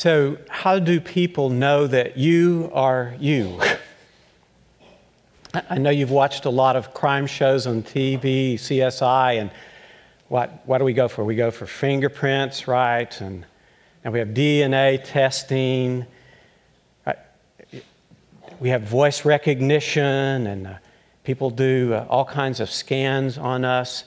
So, how do people know that you are you? I know you've watched a lot of crime shows on TV, CSI, and what, what do we go for? We go for fingerprints, right? And, and we have DNA testing. Right? We have voice recognition, and uh, people do uh, all kinds of scans on us.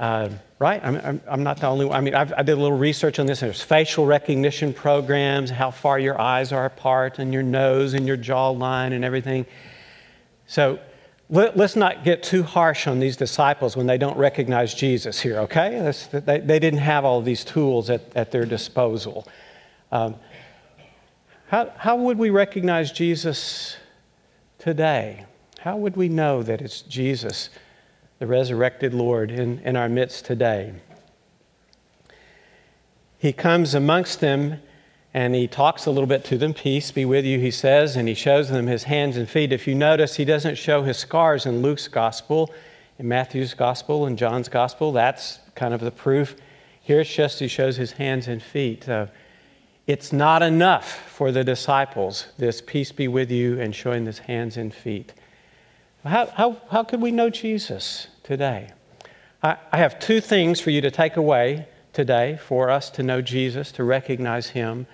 Uh, right? I'm, I'm, I'm, not the only one. I mean, I've, i did a little research on this. There's facial recognition programs, how far your eyes are apart, and your nose and your jawline and everything. So let, us not get too harsh on these disciples when they don't recognize Jesus here, okay? They, they, didn't have all these tools at, at their disposal. Um, how, how would we recognize Jesus today? How would we know that it's Jesus? The resurrected Lord in, in our midst today. He comes amongst them and he talks a little bit to them. Peace be with you, he says, and he shows them his hands and feet. If you notice, he doesn't show his scars in Luke's gospel, in Matthew's gospel, in John's gospel. That's kind of the proof. Here it's just he shows his hands and feet. Uh, it's not enough for the disciples, this peace be with you, and showing his hands and feet. How, how, how could we know Jesus today? I, I have two things for you to take away today for us to know Jesus, to recognize Him,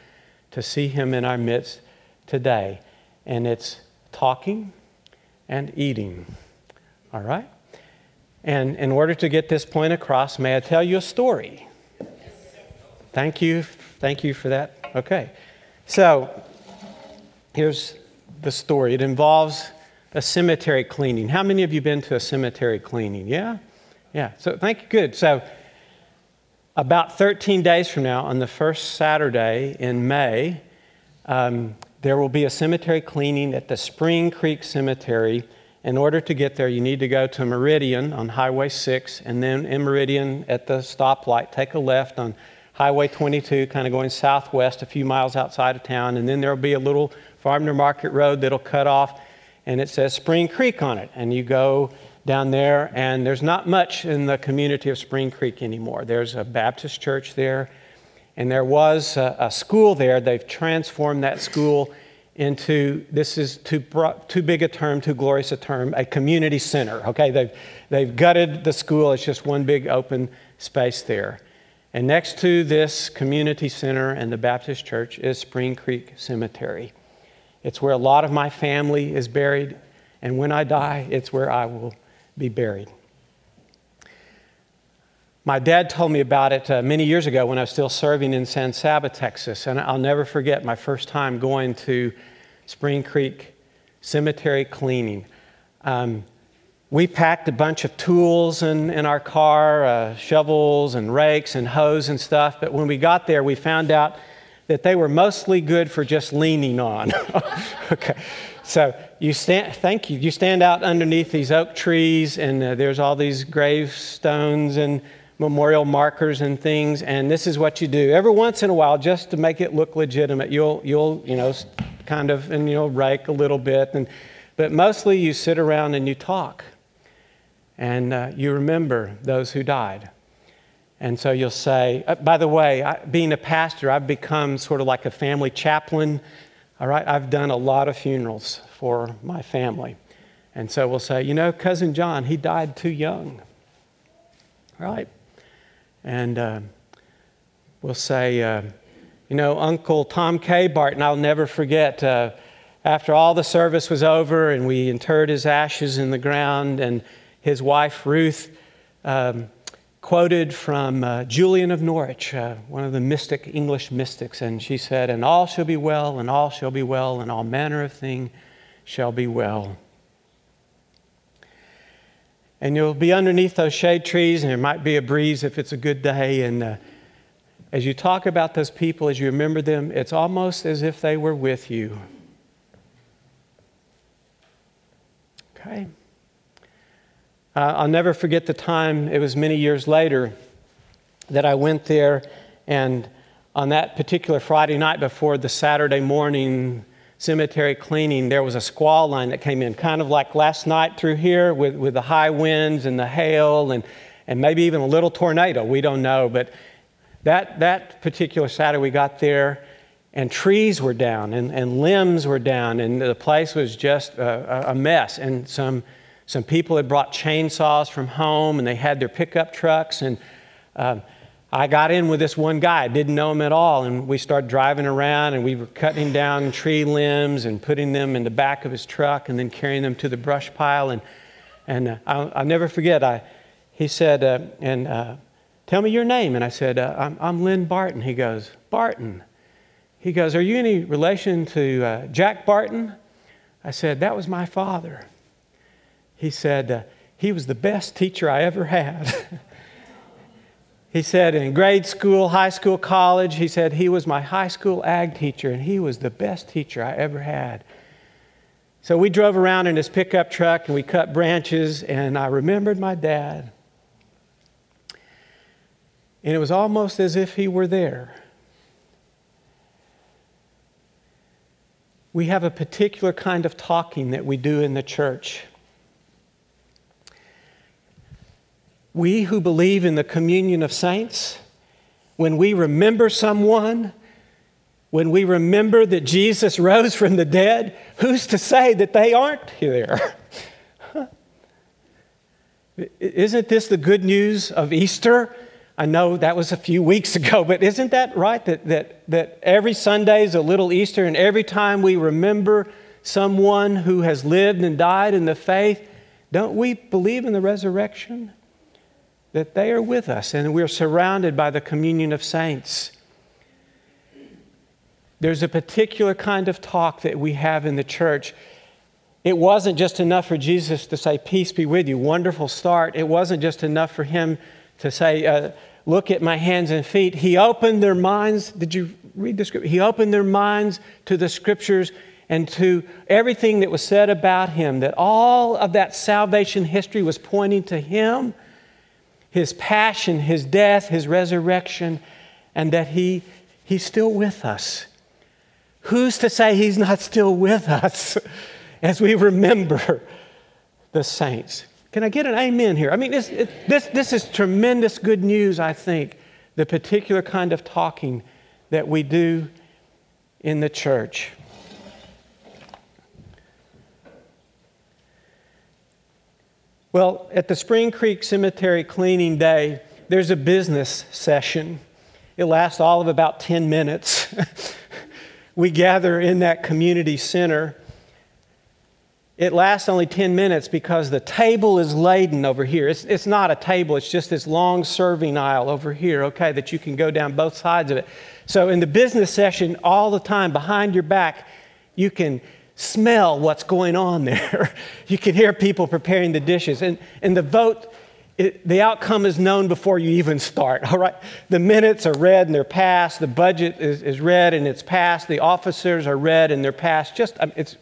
to see Him in our midst today. And it's talking and eating. All right? And in order to get this point across, may I tell you a story? Thank you. Thank you for that. Okay. So, here's the story. It involves a cemetery cleaning. How many of you been to a cemetery cleaning? Yeah? Yeah. So thank you. Good. So about 13 days from now, on the first Saturday in May, um, there will be a cemetery cleaning at the Spring Creek Cemetery. In order to get there, you need to go to Meridian on Highway 6, and then in Meridian at the stoplight, take a left on Highway 22, kind of going southwest a few miles outside of town, and then there will be a little farm to market road that'll cut off and it says Spring Creek on it. And you go down there, and there's not much in the community of Spring Creek anymore. There's a Baptist church there, and there was a, a school there. They've transformed that school into this is too, too big a term, too glorious a term, a community center. Okay, they've, they've gutted the school, it's just one big open space there. And next to this community center and the Baptist church is Spring Creek Cemetery. It's where a lot of my family is buried, and when I die, it's where I will be buried. My dad told me about it uh, many years ago when I was still serving in San Saba, Texas, and I'll never forget my first time going to Spring Creek Cemetery cleaning. Um, we packed a bunch of tools in, in our car uh, shovels and rakes and hoes and stuff, but when we got there, we found out that they were mostly good for just leaning on. okay. So you stand, thank you. You stand out underneath these oak trees, and uh, there's all these gravestones and memorial markers and things. And this is what you do every once in a while, just to make it look legitimate. You'll, you'll, you know, kind of, and you'll rake a little bit, and but mostly you sit around and you talk, and uh, you remember those who died. And so you'll say, uh, by the way, I, being a pastor, I've become sort of like a family chaplain. All right, I've done a lot of funerals for my family. And so we'll say, you know, Cousin John, he died too young. Right? And uh, we'll say, uh, you know, Uncle Tom K. Barton, I'll never forget. Uh, after all the service was over and we interred his ashes in the ground, and his wife, Ruth, um, quoted from uh, Julian of Norwich, uh, one of the mystic English mystics, and she said, "And all shall be well, and all shall be well, and all manner of thing shall be well." And you'll be underneath those shade trees, and there might be a breeze if it's a good day. And uh, as you talk about those people, as you remember them, it's almost as if they were with you. Okay. Uh, I'll never forget the time, it was many years later, that I went there, and on that particular Friday night before the Saturday morning cemetery cleaning, there was a squall line that came in, kind of like last night through here with, with the high winds and the hail and, and maybe even a little tornado. We don't know. But that, that particular Saturday, we got there, and trees were down, and, and limbs were down, and the place was just a, a mess. And some, some people had brought chainsaws from home, and they had their pickup trucks. And um, I got in with this one guy. I didn't know him at all. And we started driving around, and we were cutting down tree limbs and putting them in the back of his truck and then carrying them to the brush pile. And, and uh, I'll, I'll, never forget, I, he said, uh, and uh, tell me your name. And I said, uh, I'm, I'm Lynn Barton. He goes, Barton. He goes, Are you any relation to uh, Jack Barton? I said, That was my father. He said, uh, He was the best teacher I ever had. he said, In grade school, high school, college, he said, He was my high school ag teacher, and he was the best teacher I ever had. So we drove around in his pickup truck and we cut branches, and I remembered my dad. And it was almost as if he were there. we have a particular kind of talking that we do in the church. We who believe in the communion of saints, when we remember someone, when we remember that Jesus rose from the dead, who's to say that they aren't here? Isn't this the good news of Easter? I know that was a few weeks ago, but isn't that right? That, that, that every Sunday is a little Easter, and every time we remember someone who has lived and died in the faith, don't we believe in the resurrection? That they are with us, and we're surrounded by the communion of saints. There's a particular kind of talk that we have in the church. It wasn't just enough for Jesus to say, Peace be with you, wonderful start. It wasn't just enough for him to say, uh, Look at my hands and feet. He opened their minds. Did you read the scripture? He opened their minds to the scriptures and to everything that was said about him, that all of that salvation history was pointing to him, his passion, his death, his resurrection, and that he, he's still with us. Who's to say he's not still with us as we remember the saints? Can I get an amen here? I mean, this, it, this, this is tremendous good news, I think, the particular kind of talking that we do in the church. Well, at the Spring Creek Cemetery cleaning day, there's a business session. It lasts all of about 10 minutes. we gather in that community center it lasts only 10 minutes because the table is laden over here. It's, it's not a table, it's just this long serving aisle over here, okay, that you can go down both sides of it. So, in the business session, all the time behind your back, you can smell what's going on there. you can hear people preparing the dishes. And, and the vote, it, the outcome is known before you even start, all right? The minutes are read and they're passed. The budget is, is read and it's passed. The officers are read and they're passed. Just, it's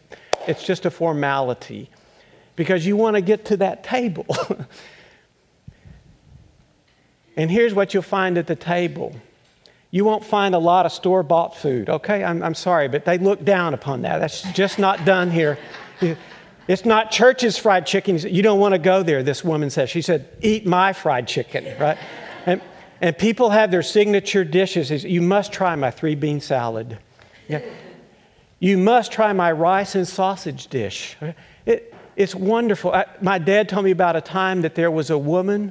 it's just a formality because you want to get to that table. and here's what you'll find at the table you won't find a lot of store bought food, okay? I'm, I'm sorry, but they look down upon that. That's just not done here. It's not church's fried chicken. You don't want to go there, this woman says. She said, Eat my fried chicken, right? And, and people have their signature dishes. You must try my three bean salad. Yeah. You must try my rice and sausage dish. It, it's wonderful. I, my dad told me about a time that there was a woman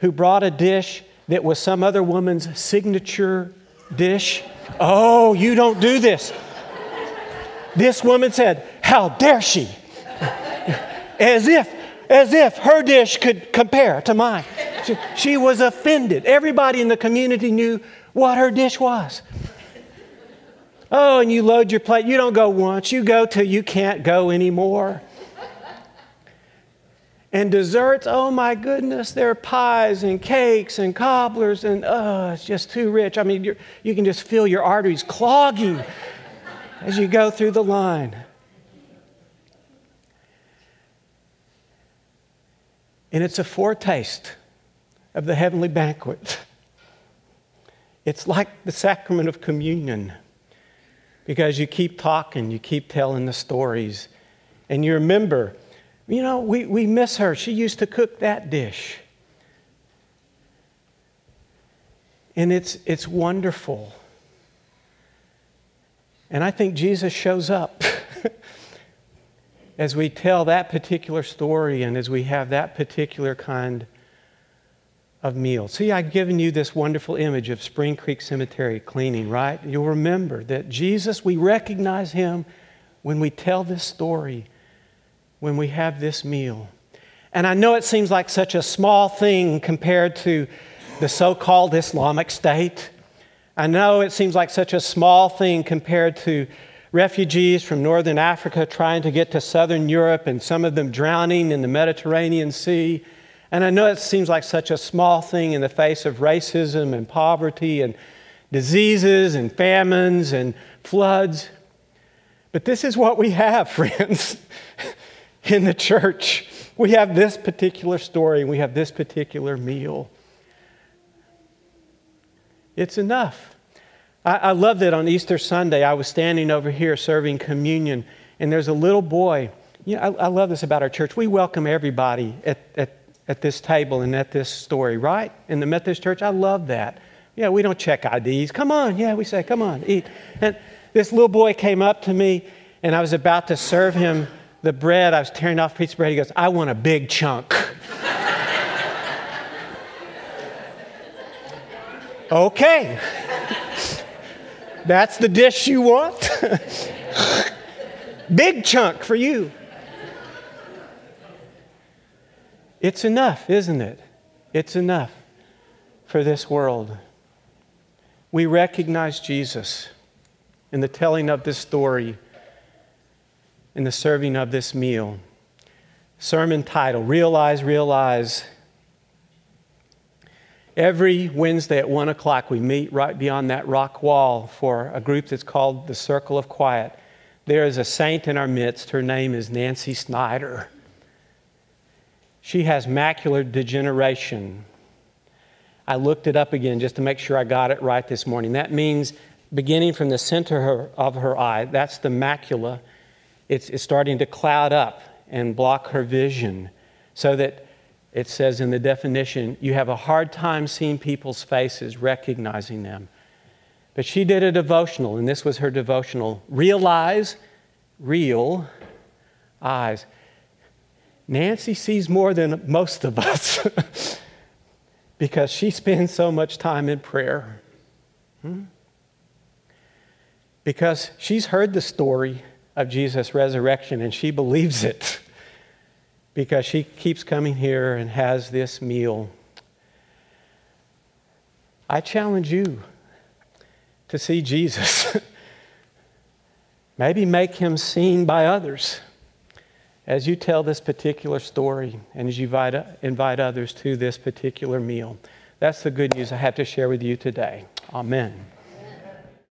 who brought a dish that was some other woman's signature dish. Oh, you don't do this. This woman said, How dare she? As if, as if her dish could compare to mine. She, she was offended. Everybody in the community knew what her dish was. Oh, and you load your plate. You don't go once, you go till you can't go anymore. And desserts, oh my goodness, there are pies and cakes and cobblers, and oh, it's just too rich. I mean, you can just feel your arteries clogging as you go through the line. And it's a foretaste of the heavenly banquet. It's like the sacrament of communion because you keep talking, you keep telling the stories, and you remember, you know, we, we miss her. She used to cook that dish. And it's, it's wonderful. And I think Jesus shows up as we tell that particular story and as we have that particular kind of meal. See, I've given you this wonderful image of Spring Creek Cemetery cleaning, right? You'll remember that Jesus, we recognize him when we tell this story, when we have this meal. And I know it seems like such a small thing compared to the so called Islamic State. I know it seems like such a small thing compared to refugees from northern Africa trying to get to southern Europe and some of them drowning in the Mediterranean Sea. And I know it seems like such a small thing in the face of racism and poverty and diseases and famines and floods. But this is what we have, friends, in the church. We have this particular story, we have this particular meal. It's enough. I, I love that on Easter Sunday, I was standing over here serving communion, and there's a little boy. You know, I, I love this about our church. We welcome everybody at, at, at this table and at this story, right? In the Methodist Church, I love that. Yeah, we don't check IDs. Come on. Yeah, we say, come on, eat. And this little boy came up to me, and I was about to serve him the bread. I was tearing off a piece of bread. He goes, I want a big chunk. okay. That's the dish you want? big chunk for you. It's enough, isn't it? It's enough for this world. We recognize Jesus in the telling of this story, in the serving of this meal. Sermon title Realize, Realize. Every Wednesday at 1 o'clock, we meet right beyond that rock wall for a group that's called the Circle of Quiet. There is a saint in our midst. Her name is Nancy Snyder. She has macular degeneration. I looked it up again just to make sure I got it right this morning. That means beginning from the center of her eye, that's the macula, it's, it's starting to cloud up and block her vision so that it says in the definition, you have a hard time seeing people's faces, recognizing them. But she did a devotional, and this was her devotional realize, real eyes. Nancy sees more than most of us because she spends so much time in prayer. Hmm? Because she's heard the story of Jesus' resurrection and she believes it because she keeps coming here and has this meal. I challenge you to see Jesus. Maybe make him seen by others as you tell this particular story and as you invite, invite others to this particular meal. That's the good news I have to share with you today. Amen.